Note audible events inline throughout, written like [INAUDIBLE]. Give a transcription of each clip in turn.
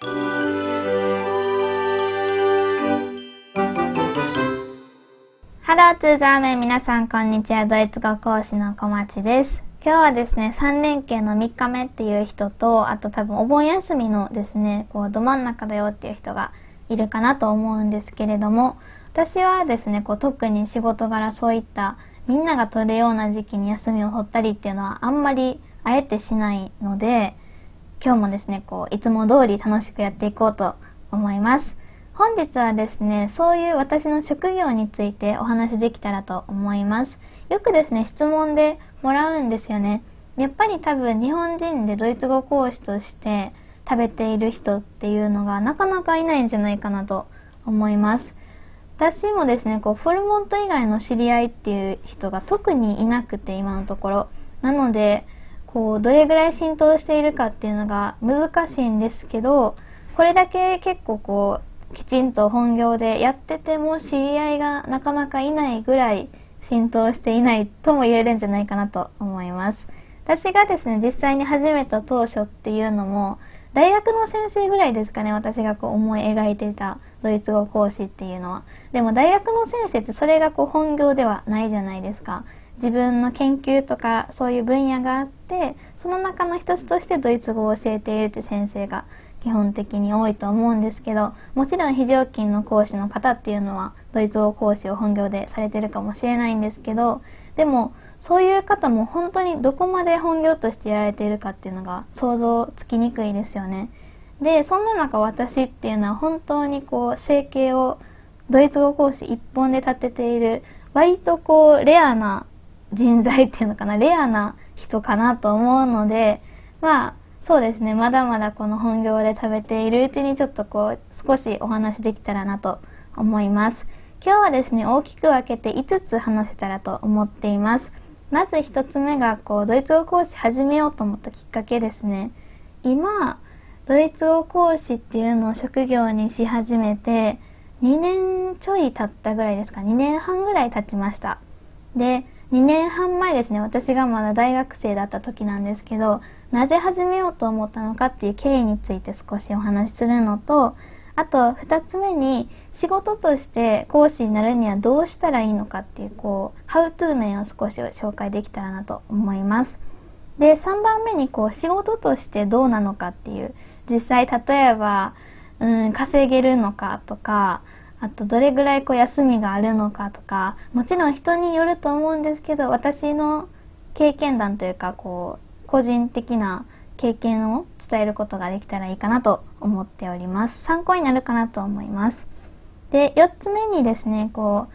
ハローツーザーメン皆さんこんにちは。ドイツ語講師の小町です。今日はですね3連休の3日目っていう人とあと多分お盆休みのですねこうど真ん中だよっていう人がいるかなと思うんですけれども私はですねこう特に仕事柄そういったみんなが取るような時期に休みを取ったりっていうのはあんまりあえてしないので今日もですねこういつも通り楽しくやっていこうと思います。本日はですねそういう私の職業についてお話しできたらと思います。よくですね質問でもらうんですよね。やっぱり多分日本人でドイツ語講師として食べている人っていうのがなかなかいないんじゃないかなと思います。私もですねこうフォルモント以外の知り合いっていう人が特にいなくて今のところ。なのでこうどれぐらい浸透しているかっていうのが難しいんですけどこれだけ結構こうきちんと本業でやってても知り合いがなかなかいないぐらい浸透していないとも言えるんじゃないかなと思います。私がですね、実際に始めた当初っていうのも、大学の先生ぐらいですかね、私がこう思い描いてたドイツ語講師っていうのは。でも大学の先生ってそれがこう本業ではないじゃないですか。自分の研究とかそういう分野があって、その中の一つとしてドイツ語を教えているって先生が基本的に多いと思うんですけどもちろん非常勤の講師の方っていうのはドイツ語講師を本業でされてるかもしれないんですけどでもそういう方も本当にどこまで本業としてやられているかっていうのが想像つきにくいですよね。でそんな中私っていうのは本当にこう生計をドイツ語講師一本で立てている割とこうレアな人材っていうのかなレアな人かなと思うのでまあそうですね。まだまだこの本業で食べているうちにちょっとこう少しお話できたらなと思います。今日はですね大きく分けて5つ話せたらと思っています。まず1つ目がこうドイツ語講師始めようと思ったきっかけですね。今ドイツ語講師っていうのを職業にし始めて2年ちょい経ったぐらいですか。2年半ぐらい経ちました。で2年半前ですね私がまだ大学生だった時なんですけどなぜ始めようと思ったのかっていう経緯について少しお話しするのとあと2つ目に仕事として講師になるにはどうしたらいいのかっていうこうハウトゥー面を少し紹介できたらなと思います。で3番目にこう仕事としてどうなのかっていう実際例えばうん稼げるのかとかあとどれぐらいこう休みがあるのかとかもちろん人によると思うんですけど私の経験談というかこう個人的な経験を伝えることができたらいいかなと思っております。参考になるかなと思います。で4つ目にですねこう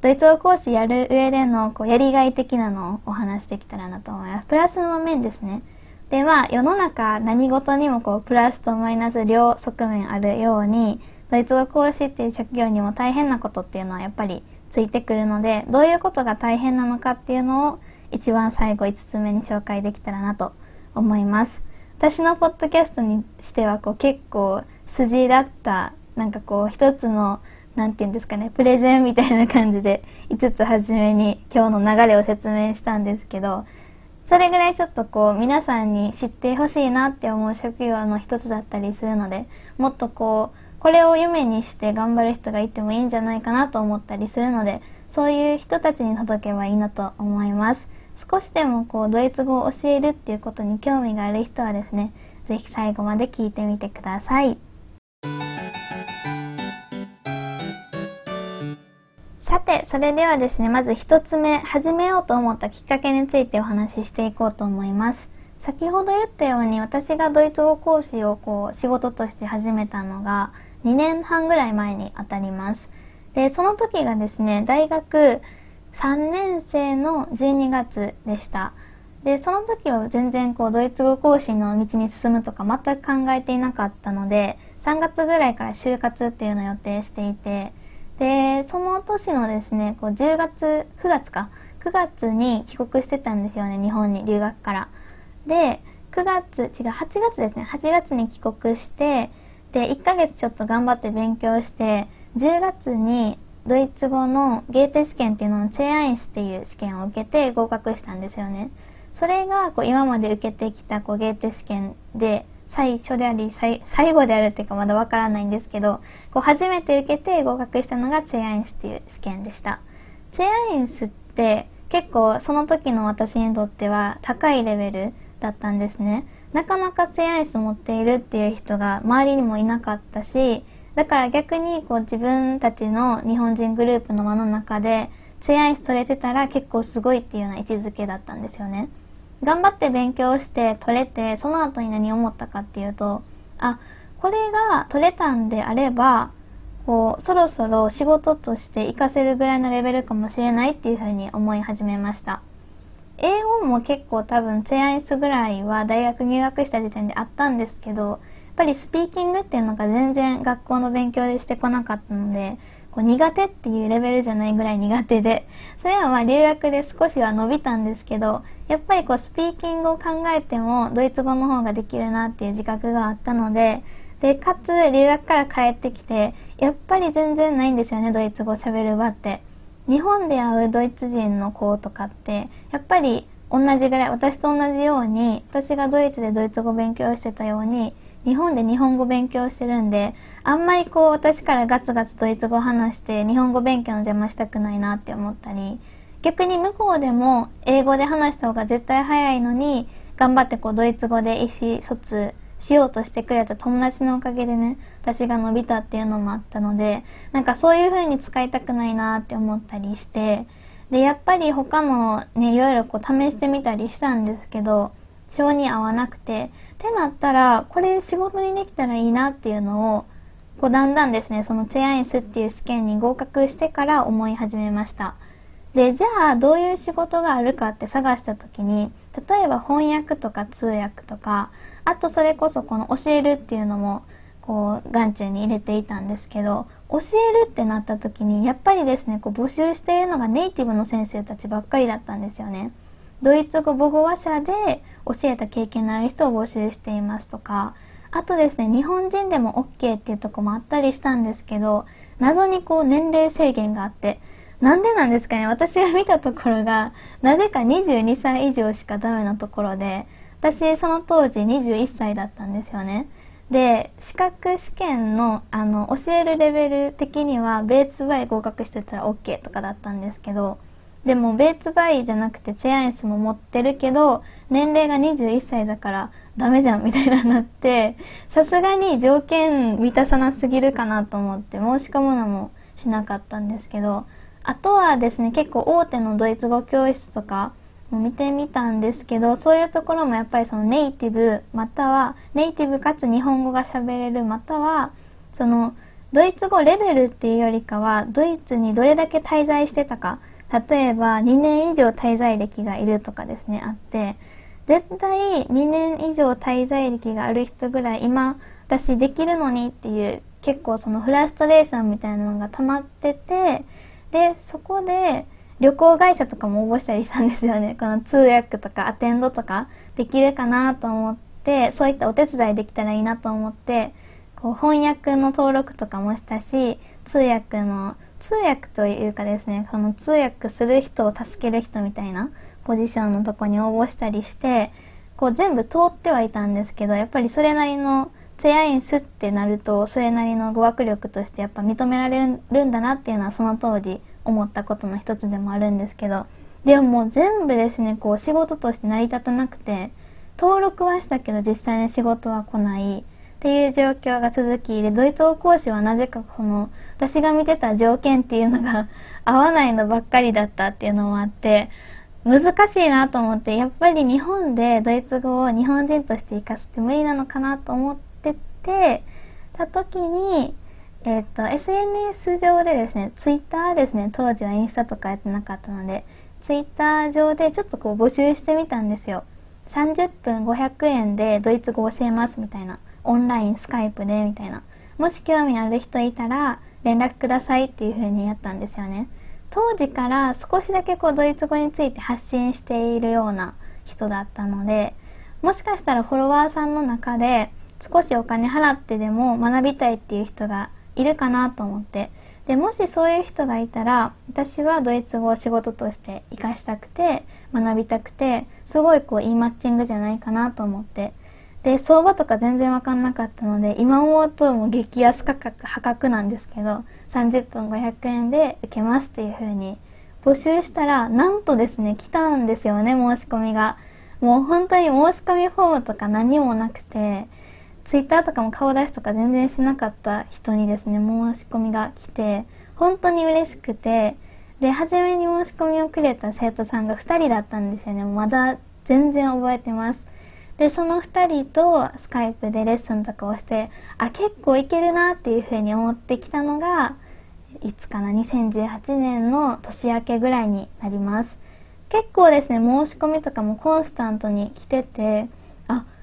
ドイツ語講師やる上でのこうやりがい的なのをお話しできたらなと思います。プラスの面ですね。でまあ世の中何事にもこうプラスとマイナス両側面あるようにドイツ語講師っていう職業にも大変なことっていうのはやっぱりついてくるのでどういうことが大変なのかっていうのを一番最後5つ目に紹介できたらなと思います。私のポッドキャストにしてはこう結構筋だったなんかこう一つの何て言うんですかねプレゼンみたいな感じで5つ初めに今日の流れを説明したんですけどそれぐらいちょっとこう皆さんに知ってほしいなって思う職業の一つだったりするのでもっとこうこれを夢にして頑張る人がいてもいいんじゃないかなと思ったりするのでそういう人たちに届けばいいなと思います。少しでもこうドイツ語を教えるっていうことに興味がある人はですね是非最後まで聞いてみてください。さてそれではですねまず1つ目始めようと思ったきっかけについてお話ししていこうと思います。先ほど言ったように私がドイツ語講師をこう仕事として始めたのが2年半ぐらい前にあたります。で、その時がですね、大学3年生の12月でした。で、その時は全然こうドイツ語講師の道に進むとか全く考えていなかったので、3月ぐらいから就活っていうのを予定していて、で、その年のですね、こう10月、9月か、9月に帰国してたんですよね、日本に留学から。で、9月、違う、8月ですね、8月に帰国して、で1ヶ月ちょっと頑張って勉強して10月にドイツ語のゲーテ試験っていうののチェアインスっていう試験を受けて合格したんですよね。それがこう今まで受けてきたこうゲーテ試験で最初であり最後であるっていうかまだわからないんですけどこう初めて受けて合格したのがツェアインスっていう試験でしたツェアインスって結構その時の私にとっては高いレベルだったんですねなかなかツェアイス持っているっていう人が周りにもいなかったしだから逆にこう自分たちの日本人グループの輪の中でツェアイス取れてたら結構すごいっていうような位置づけだったんですよね。頑張って勉強して取れてその後に何を思ったかっていうとあこれが取れたんであればこうそろそろ仕事として活かせるぐらいのレベルかもしれないっていうふうに思い始めました。英語も結構多分ツェアイスぐらいは大学入学した時点であったんですけどやっぱりスピーキングっていうのが全然学校の勉強でしてこなかったのでこう苦手っていうレベルじゃないぐらい苦手でそれはまあ留学で少しは伸びたんですけどやっぱりこうスピーキングを考えてもドイツ語の方ができるなっていう自覚があったのででかつ留学から帰ってきてやっぱり全然ないんですよねドイツ語喋る場って。日本で会うドイツ人の子とかってやっぱり同じぐらい私と同じように私がドイツでドイツ語勉強してたように日本で日本語勉強してるんであんまりこう私からガツガツドイツ語話して日本語勉強の邪魔したくないなって思ったり逆に向こうでも英語で話した方が絶対早いのに頑張ってこうドイツ語で意思疎通しようとしてくれた友達のおかげでね私が伸びたっていうのもあったのでなんかそういう風に使いたくないなって思ったりしてでやっぱり他のねいろいろこう試してみたりしたんですけど性に合わなくてってなったらこれ仕事にできたらいいなっていうのをこうだんだんですねそのチェアインスっていう試験に合格してから思い始めました。でじゃあどういう仕事があるかって探した時に例えば翻訳とか通訳とかあとそれこそこの教えるっていうのもこう眼中に入れていたんですけど教えるってなった時にやっぱりですねこう募集しているのがネイティブの先生たちばっかりだったんですよね。ドイツ語母語話者で教えた経験のある人を募集していますとかあとですね日本人でも OK っていうとこもあったりしたんですけど謎にこう年齢制限があってなんでなんですかね私が見たところがなぜか22歳以上しかダメなところで私その当時21歳だったんですよね。で資格試験のあの教えるレベル的にはベーツバイ合格してたら OK とかだったんですけどでもベーツバイじゃなくてチェアイスも持ってるけど年齢が21歳だからダメじゃんみたいななってさすがに条件満たさなすぎるかなと思って申し込むのもしなかったんですけどあとはですね結構大手のドイツ語教室とか見てみたんですけどそういうところもやっぱりそのネイティブまたはネイティブかつ日本語が喋れるまたはそのドイツ語レベルっていうよりかはドイツにどれだけ滞在してたか例えば2年以上滞在歴がいるとかですねあって絶対2年以上滞在歴がある人ぐらい今私できるのにっていう結構そのフラストレーションみたいなのが溜まっててでそこで旅行会社とかも応募したりしたんですよね。[LAUGHS] この通訳とかアテンドとかできるかなと思ってそういったお手伝いできたらいいなと思ってこう翻訳の登録とかもしたし通訳の通訳というかですねその通訳する人を助ける人みたいなポジションのとこに応募したりしてこう全部通ってはいたんですけどやっぱりそれなりのツェアインスってなるとそれなりの語学力としてやっぱ認められるんだなっていうのはその当時思ったことの一つでもあるんですけどでももう全部ですねこう仕事として成り立たなくて登録はしたけど実際に仕事は来ないっていう状況が続きでドイツ語講師はなぜかこの私が見てた条件っていうのが合わないのばっかりだったっていうのもあって難しいなと思ってやっぱり日本でドイツ語を日本人として生かすって無理なのかなと思っててた時にえっ、と SNS 上でですねツイッターですね当時はインスタとかやってなかったのでツイッター上でちょっとこう募集してみたんですよ。30分500円でドイツ語教えますみたいな。オンラインスカイプでみたいな。もし興味ある人いたら連絡くださいっていう風にやったんですよね。当時から少しだけこうドイツ語について発信しているような人だったのでもしかしたらフォロワーさんの中で少しお金払ってでも学びたいっていう人がいるかなと思って。でもしそういう人がいたら私はドイツ語を仕事として活かしたくて学びたくてすごいこういいマッチングじゃないかなと思って。で相場とか全然分かんなかったので今思うともう激安価格破格なんですけど30分500円で受けますっていう風に募集したらなんとですね来たんですよね申し込みが。もう本当に申し込みフォームとか何もなくて。ツイッターとかも顔出しとか全然しなかった人にですね申し込みが来て本当に嬉しくてで初めに申し込みをくれた生徒さんが2人だったんですよね。まだ全然覚えてます。でその2人とスカイプでレッスンとかをしてあ結構いけるなっていうふうに思ってきたのがいつかな2018年の年明けぐらいになります。結構ですね申し込みとかもコンスタントに来てて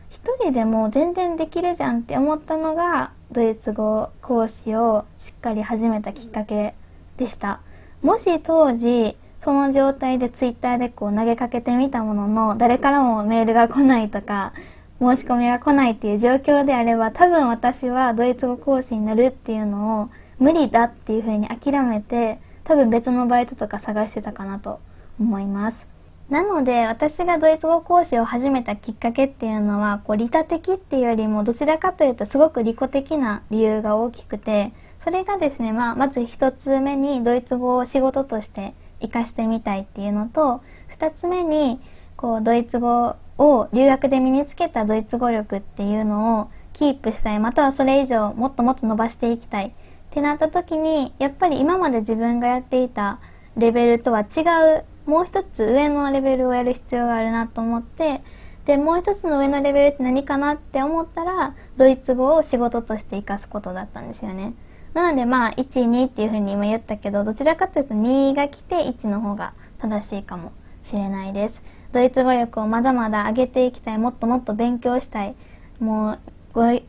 一人でも全然できるじゃんって思ったのがドイツ語講師をしっかり始めたきっかけでしたもし当時その状態でツイッターでこう投げかけてみたものの誰からもメールが来ないとか申し込みが来ないっていう状況であれば多分私はドイツ語講師になるっていうのを無理だっていうふうに諦めて多分別のバイトとか探してたかなと思います。なので私がドイツ語講師を始めたきっかけっていうのはこう利他的っていうよりもどちらかというとすごく利己的な理由が大きくてそれがですね、まあ、まず1つ目にドイツ語を仕事として活かしてみたいっていうのと2つ目にこうドイツ語を留学で身につけたドイツ語力っていうのをキープしたいまたはそれ以上もっともっと伸ばしていきたい。ってなった時にやっぱり今まで自分がやっていたレベルとは違うもう一つ上のレベルをやる必要があるなと思ってでもう一つの上のレベルって何かなって思ったらドイツ語を仕事として活かすことだったんですよね。なのでまあ12っていうふうに今言ったけどどちらかというと2が来て1の方が正しいかもしれないです。ドイツ語力をまだまだ上げていきたいもっともっと勉強したいもう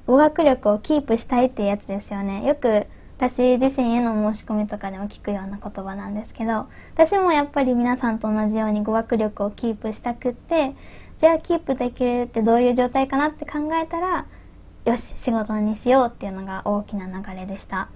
語学力をキープしたいっていうやつですよね。よく私自身への申し込みとかでも聞くような言葉なんですけど私もやっぱり皆さんと同じように語学力をキープしたくってじゃあキープできるってどういう状態かなって考えたらよし仕事にしようっていうのが大きな流れでした。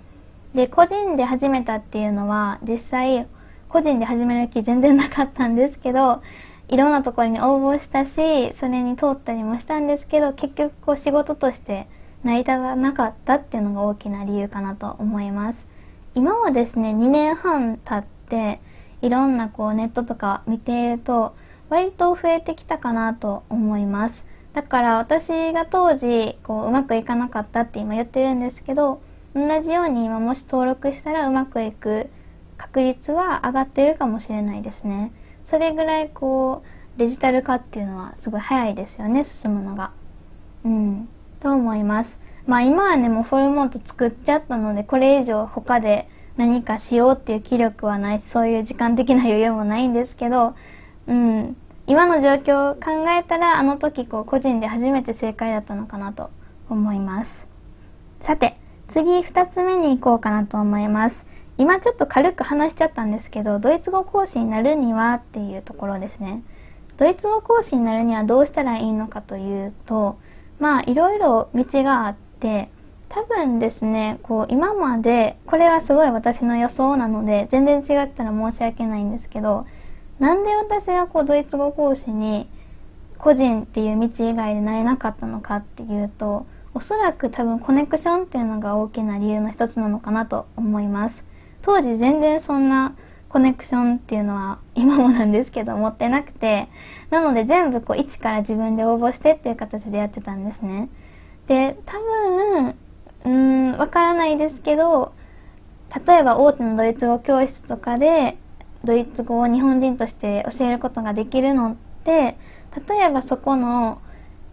で個人で始めたっていうのは実際個人で始める気全然なかったんですけどいろんなところに応募したしそれに通ったりもしたんですけど結局こう仕事として成り立たなかったっていうのが大きな理由かなと思います。今はですね2年半経っていろんなこうネットとか見ていると割と増えてきたかなと思います。だから私が当時こううまくいかなかったって今言ってるんですけど同じように今もし登録したらうまくいく確率は上がっているかもしれないですね。それぐらいこうデジタル化っていうのはすごい早いですよね進むのが。うん。と思います。まあ今はねもうフォルモント作っちゃったのでこれ以上他で何かしようっていう気力はないしそういう時間的な余裕もないんですけど、うん、今の状況を考えたらあの時こう個人で初めて正解だったのかなと思います。さて次2つ目に行こうかなと思います。今ちょっと軽く話しちゃったんですけどドイツ語講師になるにはっていうところですね。ドイツ語講師になるにはどうしたらいいのかというとまあいろいろ道があって多分ですねこう今までこれはすごい私の予想なので全然違ったら申し訳ないんですけどなんで私がこうドイツ語講師に個人っていう道以外でなれなかったのかっていうとおそらく多分コネクションっていうのが大きな理由の一つなのかなと思います。当時全然そんなコネクションっていうのは今もなんですけど持ってなくてなので全部こう一から自分で応募してっていう形でやってたんですね。で多分うんわからないですけど例えば大手のドイツ語教室とかでドイツ語を日本人として教えることができるのって例えばそこの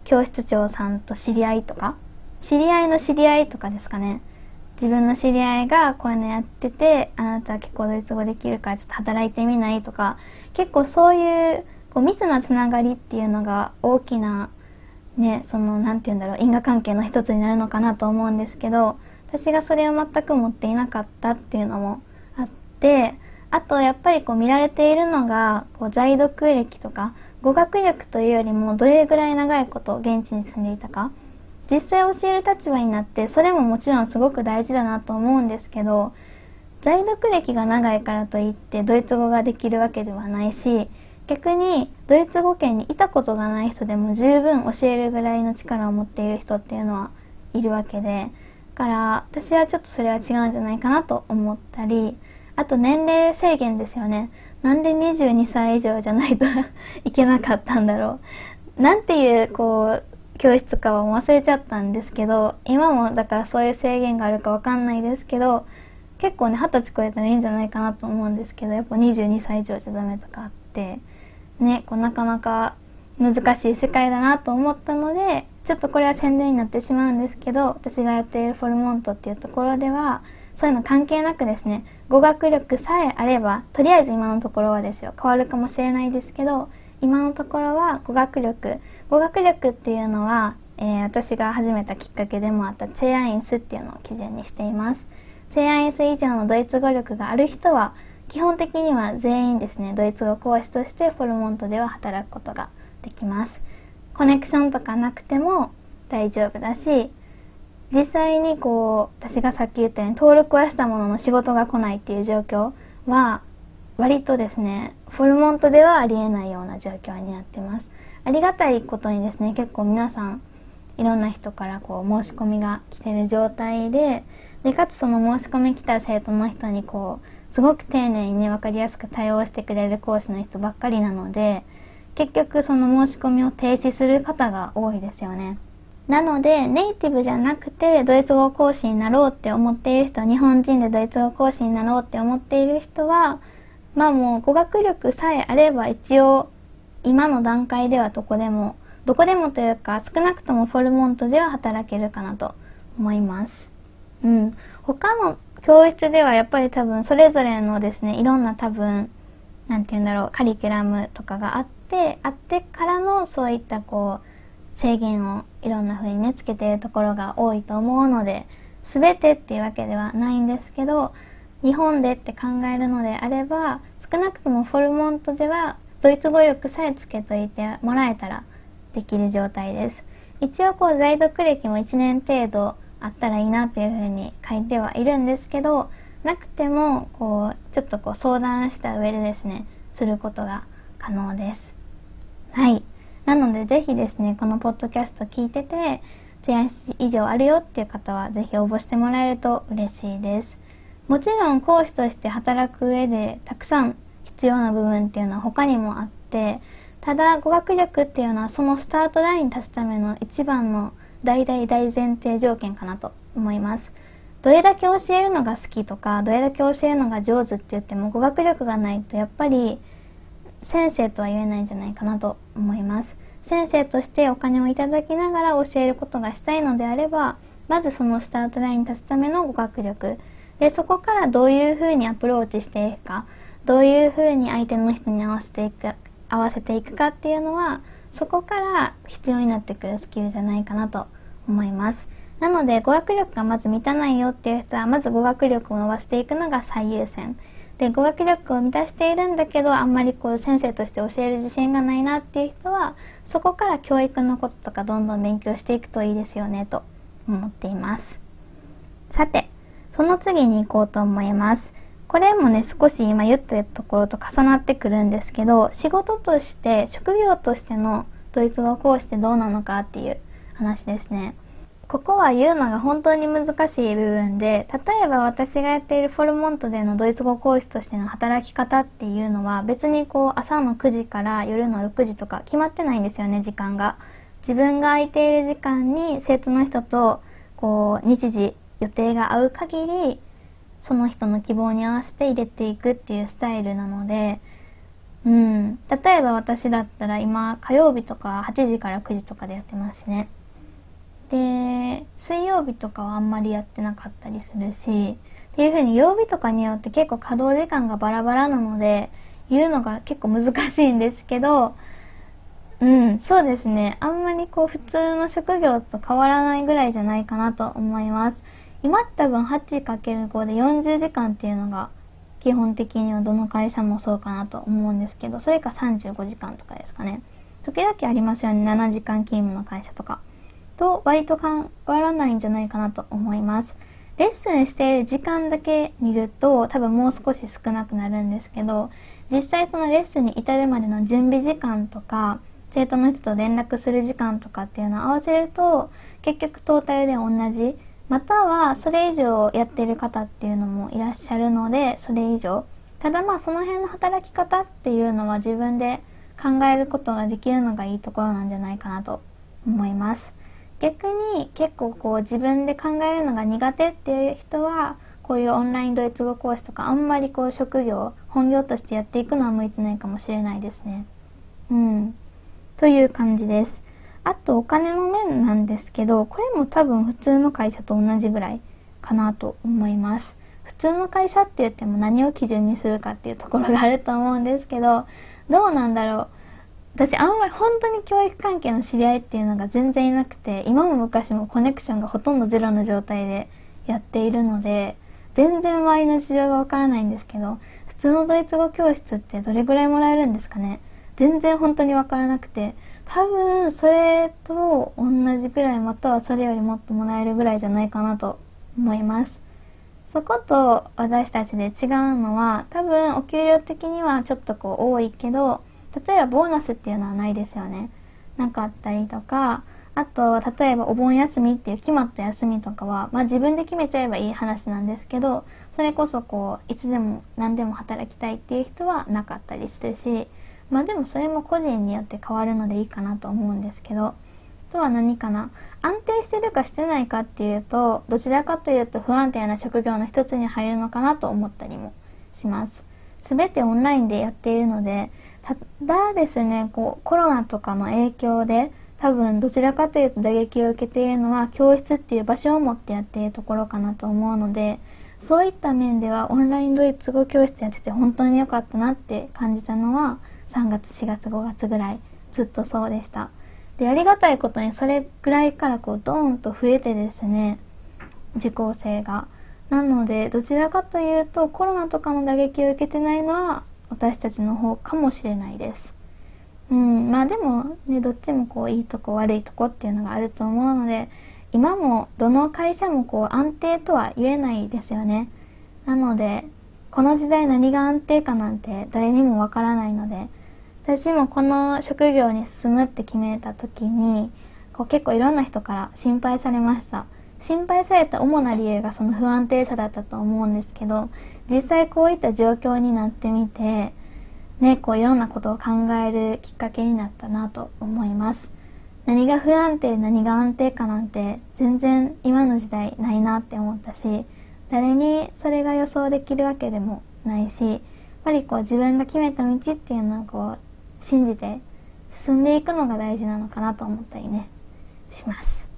教室長さんと知り合いとか知り合いの知り合いとかですかね。自分の知り合いがこういうのやっててあなたは結構ドイツ語できるからちょっと働いてみないとか結構そういうこう密なつながりっていうのが大きなねその何て言うんだろう因果関係の一つになるのかなと思うんですけど私がそれを全く持っていなかったっていうのもあってあとやっぱりこう見られているのがこう在読歴とか語学力というよりもどれぐらい長いこと現地に住んでいたか実際教える立場になってそれももちろんすごく大事だなと思うんですけど在読歴が長いからといってドイツ語ができるわけではないし逆にドイツ語圏にいたことがない人でも十分教えるぐらいの力を持っている人っていうのはいるわけでだから私はちょっとそれは違うんじゃないかなと思ったりあと年齢制限ですよね。なんで22歳以上じゃないと [LAUGHS] いけなかったんだろう。なんていうこう教室かは忘れちゃったんですけど今もだからそういう制限があるかわかんないですけど結構ね二十歳超えたらいいんじゃないかなと思うんですけどやっぱ22歳以上じゃダメとかあってねこうなかなか難しい世界だなと思ったのでちょっとこれは宣伝になってしまうんですけど私がやっているフォルモントっていうところではそういうの関係なくですね語学力さえあればとりあえず今のところはですよ。変わるかもしれないですけど今のところは語学力語学力っていうのは、えー、私が始めたきっかけでもあったチェアインスっていうのを基準にしています。チェアインス以上のドイツ語力がある人は基本的には全員ですねドイツ語講師としてフォルモントでは働くことができます。コネクションとかなくても大丈夫だし実際にこう私がさっき言ったように登録はしたものの仕事が来ないっていう状況は割とですねフォルモントではありえないような状況になってます。ありがたいことにですね結構皆さんいろんな人からこう申し込みが来てる状態ででかつその申し込み来た生徒の人にこうすごく丁寧にね分かりやすく対応してくれる講師の人ばっかりなので結局その申し込みを停止する方が多いですよね。なのでネイティブじゃなくてドイツ語講師になろうって思っている人日本人でドイツ語講師になろうって思っている人はまあもう語学力さえあれば一応今の段階ではどこでもどこでもというか少なくともフォルモントでは働けるかなと思います。うん、他の教室ではやっぱり多分それぞれのですねいろんな多分何て言うんだろうカリキュラムとかがあってあってからのそういったこう制限をいろんな風にねつけているところが多いと思うので全てっていうわけではないんですけど日本でって考えるのであれば少なくともフォルモントではドイツ語力さえつけといてもらえたらできる状態です。一応こう在読歴も1年程度あったらいいなっていうふうに書いてはいるんですけどなくてもこうちょっとこう相談した上でですねすることが可能です。はいなのでぜひですねこのポッドキャスト聞いてて提案以上あるよっていう方はぜひ応募してもらえると嬉しいです。もちろん講師として働く上でたくさん必要な部分っていうのは他にもあってただ語学力っていうのはそのスタートラインに立つための一番の大大大前提条件かなと思います。どれだけ教えるのが好きとかどれだけ教えるのが上手って言っても語学力がないとやっぱり先生とは言えないんじゃないかなと思います。先生としてお金をいただきながら教えることがしたいのであればまずそのスタートラインに立つための語学力でそこからどういうふうにアプローチしていくかどういうふうに相手の人に合わせていく合わせていくかっていうのはそこから必要になってくるスキルじゃないかなと思います。なので語学力がまず満たないよっていう人はまず語学力を伸ばしていくのが最優先。で語学力を満たしているんだけどあんまりこう先生として教える自信がないなっていう人はそこから教育のこととかどんどん勉強していくといいですよねと思っています。さてその次に行こうと思います。これもね少し今言ったところと重なってくるんですけど仕事として職業としてのドイツ語講師ってどうなのかっていう話ですね。ここは言うのが本当に難しい部分で例えば私がやっているフォルモントでのドイツ語講師としての働き方っていうのは別にこう朝の9時から夜の6時とか決まってないんですよね時間が。自分が空いている時間に生徒の人とこう日時予定が合う限りその人の希望に合わせて入れていくっていうスタイルなので、うん、例えば私だったら今火曜日とか8時から9時とかでやってますしね。で水曜日とかはあんまりやってなかったりするしっていう風に曜日とかによって結構稼働時間がバラバラなので言うのが結構難しいんですけどうんそうですねあんまりこう普通の職業と変わらないぐらいじゃないかなと思います。今多分 8×5 で40時間っていうのが基本的にはどの会社もそうかなと思うんですけどそれか35時間とかですかね。時々ありますよね。7時間勤務の会社とか。と割と変わらないんじゃないかなと思います。レッスンして時間だけ見ると多分もう少し少なくなるんですけど実際そのレッスンに至るまでの準備時間とか生徒の人と連絡する時間とかっていうのを合わせると結局トータルで同じまたはそれ以上やってる方っていうのもいらっしゃるのでそれ以上。ただまあその辺の働き方っていうのは自分で考えることができるのがいいところなんじゃないかなと思います。逆に結構こう自分で考えるのが苦手っていう人はこういうオンラインドイツ語講師とかあんまりこう職業本業としてやっていくのは向いてないかもしれないですね。うん。という感じです。あとお金の面なんですけどこれも多分普通の会社と同じぐらいかなと思います。普通の会社って言っても何を基準にするかっていうところがあると思うんですけどどうなんだろう。私あんまり本当に教育関係の知り合いっていうのが全然いなくて今も昔もコネクションがほとんどゼロの状態でやっているので全然周りの事情がわからないんですけど普通のドイツ語教室ってどれぐらいもらえるんですかね。全然本当にわからなくて多分それと同じくらいまたはそれよりもっともらえるぐらいじゃないかなと思います。そこと私たちで違うのは多分お給料的にはちょっとこう多いけど例えばボーナスっていうのはないですよね。なかったりとかあと例えばお盆休みっていう決まった休みとかは、まあ、自分で決めちゃえばいい話なんですけどそれこそこういつでも何でも働きたいっていう人はなかったりするしまあでもそれも個人によって変わるのでいいかなと思うんですけどとは何かな？安定してるかしてないかっていうとどちらかというと不安定な職業の一つに入るのかなと思ったりもします。全てオンラインでやっているのでただですねこうコロナとかの影響で多分どちらかというと打撃を受けているのは教室っていう場所を持ってやっているところかなと思うのでそういった面ではオンラインドイツ語教室やってて本当に良かったなって感じたのは3月4月5月ぐらいずっとそうでした。でありがたいことにそれぐらいからこうドーンと増えてですね受講生が。なのでどちらかというとコロナとかの打撃を受けてないのは私たちの方かもしれないです。うん、まあでもねどっちもこういいとこ悪いとこっていうのがあると思うので今もどの会社もこう安定とは言えないですよね。なのでこの時代何が安定かなんて誰にもわからないので私もこの職業に進むって決めた時にこう結構いろんな人から心配されました。心配された主な理由がその不安定さだったと思うんですけど実際こういった状況になってみてねこういろんなことを考えるきっかけになったなと思います。何が不安定何が安定かなんて全然今の時代ないなって思ったし誰にそれが予想できるわけでもないしやっぱりこう自分が決めた道っていうのはこう信じて進んでいくのが大事なのかなと思ったりねします。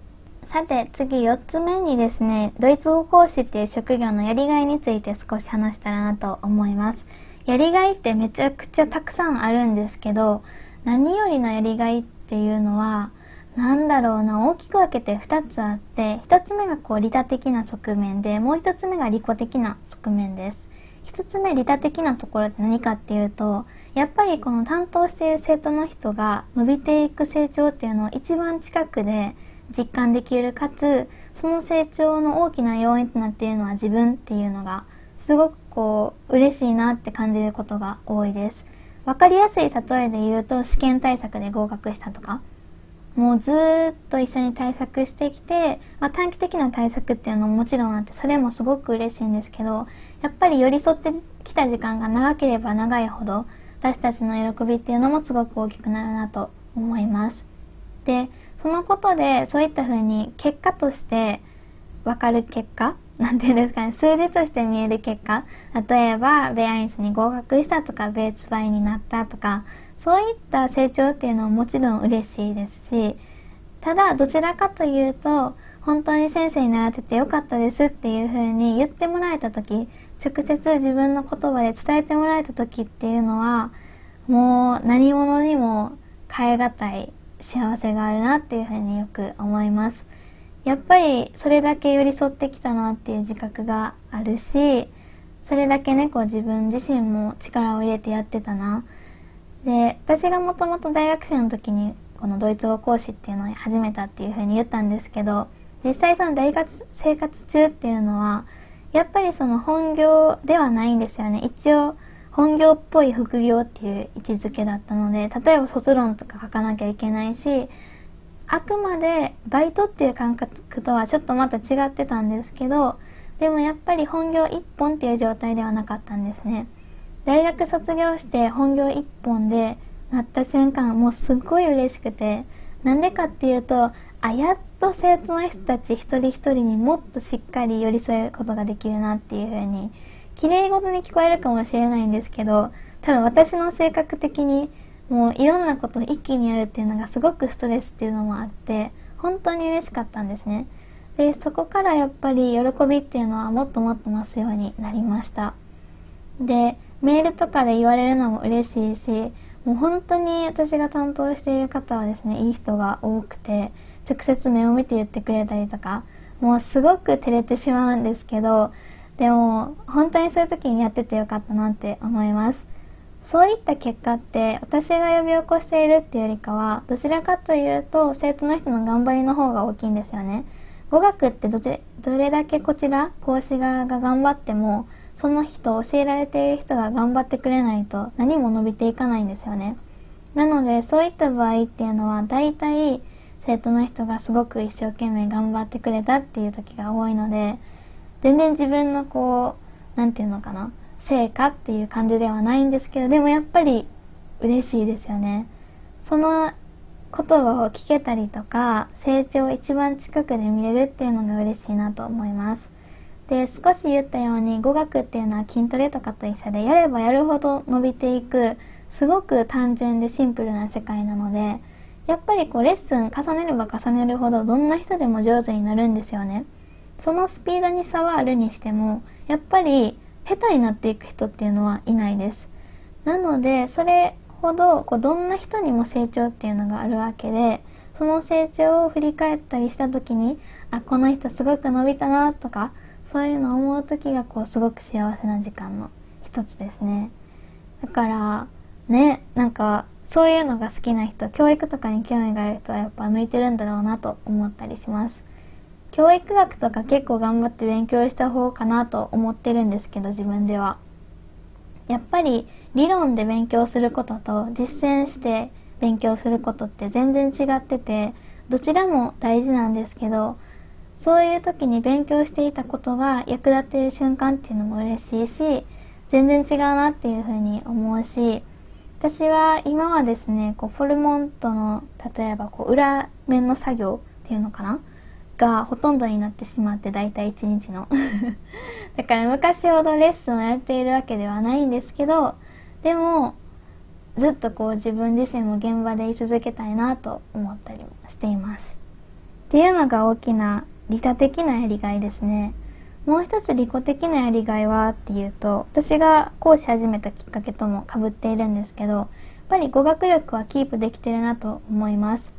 さて次4つ目にですねドイツ語講師っていう職業のやりがいについて少し話したらなと思います。やりがいってめちゃくちゃたくさんあるんですけど何よりのやりがいっていうのは何だろうな大きく分けて2つあって1つ目がこう利他的な側面でもう1つ目が利己的な側面です。1つ目利他的なところって何かっていうとやっぱりこの担当している生徒の人が伸びていく成長っていうのを一番近くで実感できるかつその成長の大きな要因となっているのは自分っていうのがすごくこう嬉しいなって感じることが多いです。わかりやすい例えで言うと試験対策で合格したとかもうずっと一緒に対策してきて、まあ、短期的な対策っていうのももちろんあってそれもすごく嬉しいんですけどやっぱり寄り添ってきた時間が長ければ長いほど私たちの喜びっていうのもすごく大きくなるなと思います。でそのことでそういった風に結果として分かる結果なんていうんですかね数字として見える結果例えばベアインスに合格したとかベーツバイになったとかそういった成長っていうのはもちろん嬉しいですしただどちらかというと本当に先生に習っててよかったですっていう風に言ってもらえた時直接自分の言葉で伝えてもらえた時っていうのはもう何者にも変え難い幸せがあるなっていうふうによく思います。やっぱりそれだけ寄り添ってきたなっていう自覚があるしそれだけねこう自分自身も力を入れてやってたな。で私がもともと大学生の時にこのドイツ語講師っていうのを始めたっていうふうに言ったんですけど実際その大学生活中っていうのはやっぱりその本業ではないんですよね。一応本業っぽい副業っていう位置づけだったので例えば卒論とか書かなきゃいけないしあくまでバイトっていう感覚とはちょっとまた違ってたんですけどでもやっぱり本業一本っていう状態ではなかったんですね。大学卒業して本業一本でなった瞬間もうすっごい嬉しくてなんでかっていうとあやっと生徒の人たち一人一人にもっとしっかり寄り添えることができるなっていう風に綺麗事に聞こえるかもしれないんですけど多分私の性格的にもういろんなことを一気にやるっていうのがすごくストレスっていうのもあって本当に嬉しかったんですね。でそこからやっぱり喜びっていうのはもっともっと増すようになりました。でメールとかで言われるのも嬉しいしもう本当に私が担当している方はですねいい人が多くて直接目を見て言ってくれたりとかもうすごく照れてしまうんですけどでも本当にそういう時にやっててよかったなって思います。そういった結果って私が呼び起こしているっていうよりかはどちらかというと生徒の人の頑張りの方が大きいんですよね。語学ってどれだけこちら講師側が頑張ってもその人教えられている人が頑張ってくれないと何も伸びていかないんですよね。なのでそういった場合っていうのは大体生徒の人がすごく一生懸命頑張ってくれたっていう時が多いので全然自分のこう何て言うのかな成果っていう感じではないんですけどでもやっぱり嬉しいですよね。その言葉を聞けたりとか成長を一番近くで見れるっていうのが嬉しいなと思います。で少し言ったように語学っていうのは筋トレとかと一緒でやればやるほど伸びていくすごく単純でシンプルな世界なのでやっぱりこうレッスン重ねれば重ねるほどどんな人でも上手になるんですよね。そのスピードに差はあるにしてもやっぱり下手になっていく人っていうのはいないです。なのでそれほどこうどんな人にも成長っていうのがあるわけでその成長を振り返ったりした時にあこの人すごく伸びたなとかそういうのを思う時がこうすごく幸せな時間の一つですね。だからねなんかそういうのが好きな人教育とかに興味がある人はやっぱ向いてるんだろうなと思ったりします。教育学とか結構頑張って勉強した方かなと思ってるんですけど自分では。やっぱり理論で勉強することと実践して勉強することって全然違っててどちらも大事なんですけどそういう時に勉強していたことが役立っている瞬間っていうのも嬉しいし全然違うなっていうふうに思うし私は今はですねこうフォルモントの例えばこう裏面の作業っていうのかな？がほとんどになってしまって大体一日の。[LAUGHS] だから昔ほどレッスンをやっているわけではないんですけどでもずっとこう自分自身も現場で居続けたいなと思ったりもしています。っていうのが大きな利他的なやりがいですね。もう一つ利己的なやりがいはっていうと私が講師始めたきっかけともかぶっているんですけどやっぱり語学力はキープできてるなと思います。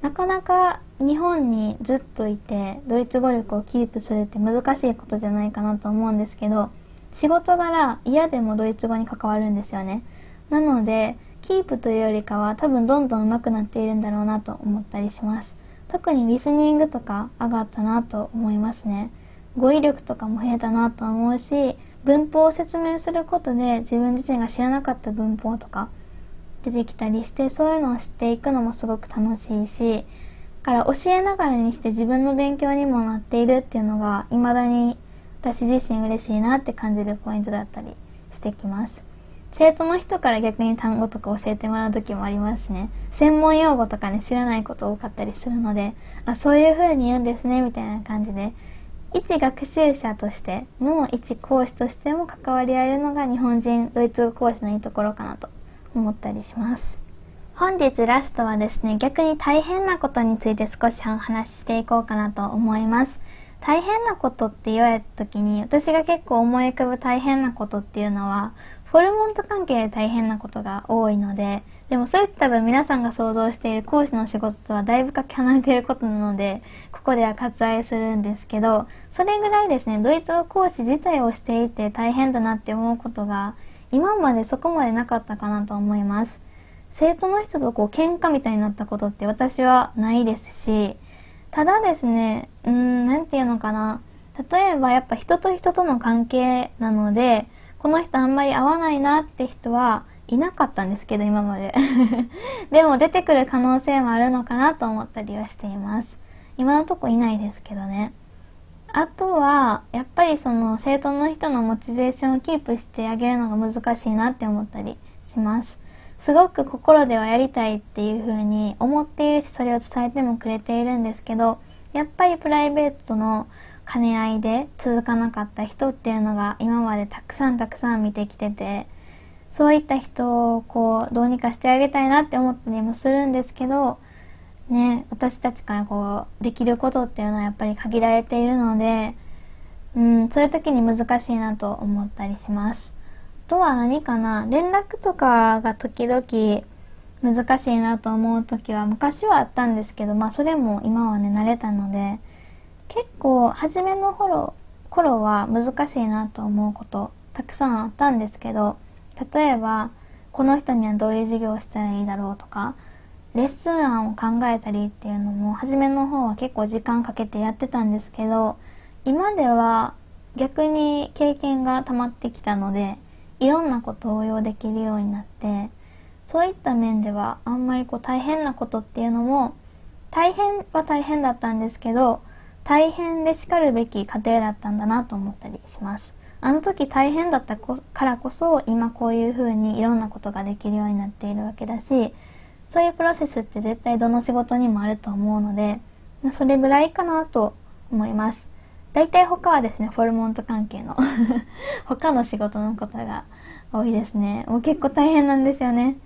なかなか日本にずっといてドイツ語力をキープするって難しいことじゃないかなと思うんですけど仕事柄嫌でもドイツ語に関わるんですよね。なのでキープというよりかは多分どんどん上手くなっているんだろうなと思ったりします。特にリスニングとか上がったなと思いますね。語彙力とかも増えたなと思うし文法を説明することで自分自身が知らなかった文法とか出てきたりしてそういうのを知っていくのもすごく楽しいしから教えながらにして自分の勉強にもなっているっていうのが未だに私自身嬉しいなって感じるポイントだったりしてきます。生徒の人から逆に単語とか教えてもらう時もありますね。専門用語とかね知らないこと多かったりするのであそういう風に言うんですねみたいな感じで一学習者としても一講師としても関わり合えるのが日本人ドイツ語講師のいいところかなと思ったりします。本日ラストはですね逆に大変なことについて少しお話ししていこうかなと思います。大変なことって言われた時に私が結構思い浮かぶ大変なことっていうのはフォルモント関係で大変なことが多いのででもそれって多分皆さんが想像している講師の仕事とはだいぶかけ離れていることなのでここでは割愛するんですけどそれぐらいですねドイツ語講師自体をしていて大変だなって思うことが今までそこまでなかったかなと思います。生徒の人とこう喧嘩みたいになったことって私はないですしただですねうん何て言うのかな。例えばやっぱ人と人との関係なのでこの人あんまり合わないなって人はいなかったんですけど今まで。[LAUGHS] でも出てくる可能性もあるのかなと思ったりはしています。今のとこいないですけどね。あとはやっぱりその生徒の人のモチベーションをキープしてあげるのが難しいなって思ったりします。すごく心ではやりたいっていう風に思っているしそれを伝えてもくれているんですけどやっぱりプライベートの兼ね合いで続かなかった人っていうのが今までたくさんたくさん見てきててそういった人をこうどうにかしてあげたいなって思ったりもするんですけどね私たちからこうできることっていうのはやっぱり限られているのでうんそういう時に難しいなと思ったりします。あとは何かな連絡とかが時々難しいなと思う時は昔はあったんですけどまあそれも今はね慣れたので結構初めの頃頃は難しいなと思うことたくさんあったんですけど例えばこの人にはどういう授業をしたらいいだろうとかレッスン案を考えたりっていうのも初めの方は結構時間かけてやってたんですけど今では逆に経験が溜まってきたのでいろんなことを応用できるようになってそういった面ではあんまりこう大変なことっていうのも大変は大変だったんですけど大変でしかるべき過程だったんだなと思ったりします。あの時大変だったからこそ今こういう風にいろんなことができるようになっているわけだしそういうプロセスって絶対どの仕事にもあると思うのでそれぐらいかなと思います。大体他はですね、フォルモント関係の [LAUGHS] 他の仕事のことが多いですね。もう結構大変なんですよね。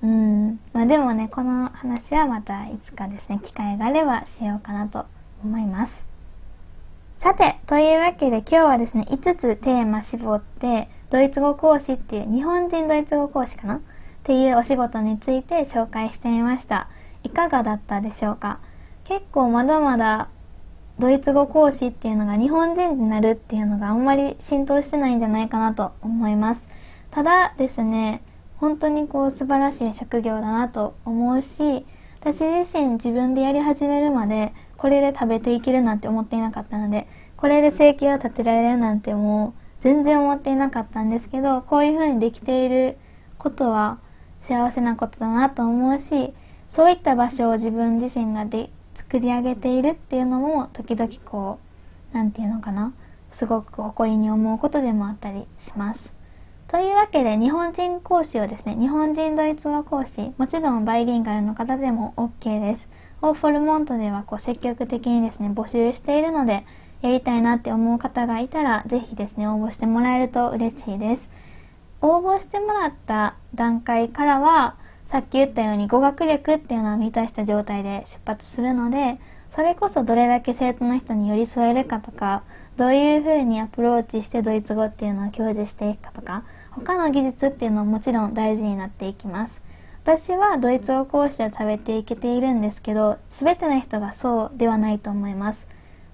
うん。まあでもね、この話はまたいつかですね、機会があればしようかなと思います。さて、というわけで今日はですね、5つテーマ絞って、ドイツ語講師っていう、日本人ドイツ語講師かな？っていうお仕事について紹介してみました。いかがだったでしょうか？結構まだまだドイツ語講師っていうのが日本人になるっていうのがあんまり浸透してないんじゃないかなと思います。ただですね、本当にこう素晴らしい職業だなと思うし、私自身自分でやり始めるまでこれで食べていけるなんて思っていなかったのでこれで生計を立てられるなんてもう全然思っていなかったんですけどこういう風にできていることは幸せなことだなと思うしそういった場所を自分自身がで作り上げているっていうのも時々こう何て言うのかなすごく誇りに思うことでもあったりします。というわけで日本人講師をですね日本人ドイツ語講師もちろんバイリンガルの方でも OK です。オーフォルモントではこう積極的にですね募集しているのでやりたいなって思う方がいたら是非ですね応募してもらえると嬉しいです。応募してもらった段階からはさっき言ったように語学力っていうのは満たした状態で出発するのでそれこそどれだけ生徒の人に寄り添えるかとかどういうふうにアプローチしてドイツ語っていうのを享受していくかとか他の技術っていうのももちろん大事になっていきます。私はドイツ語講師で食べていけているんですけど全ての人がそうではないと思います。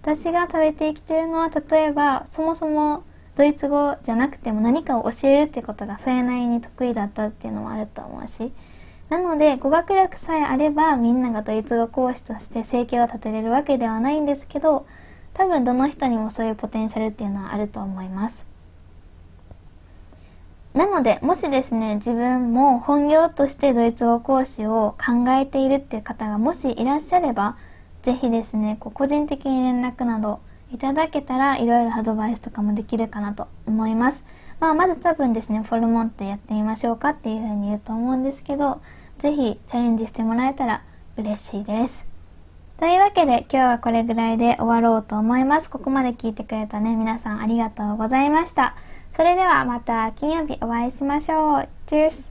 私が食べていきているのは例えばそもそもドイツ語じゃなくても何かを教えるってことがそれなりに得意だったっていうのもあると思うしなので語学力さえあればみんながドイツ語講師として生計を立てれるわけではないんですけど多分どの人にもそういうポテンシャルっていうのはあると思いますなのでもしですね自分も本業としてドイツ語講師を考えているっていう方がもしいらっしゃれば是非ですねこう個人的に連絡などいただけたらいろいろアドバイスとかもできるかなと思います。まあ、まず多分ですね、フォルモンってやってみましょうかっていうふうに言うと思うんですけど、是非チャレンジしてもらえたら嬉しいです。というわけで今日はこれぐらいで終わろうと思います。ここまで聞いてくれたね、皆さんありがとうございました。それではまた金曜日お会いしましょう。チュース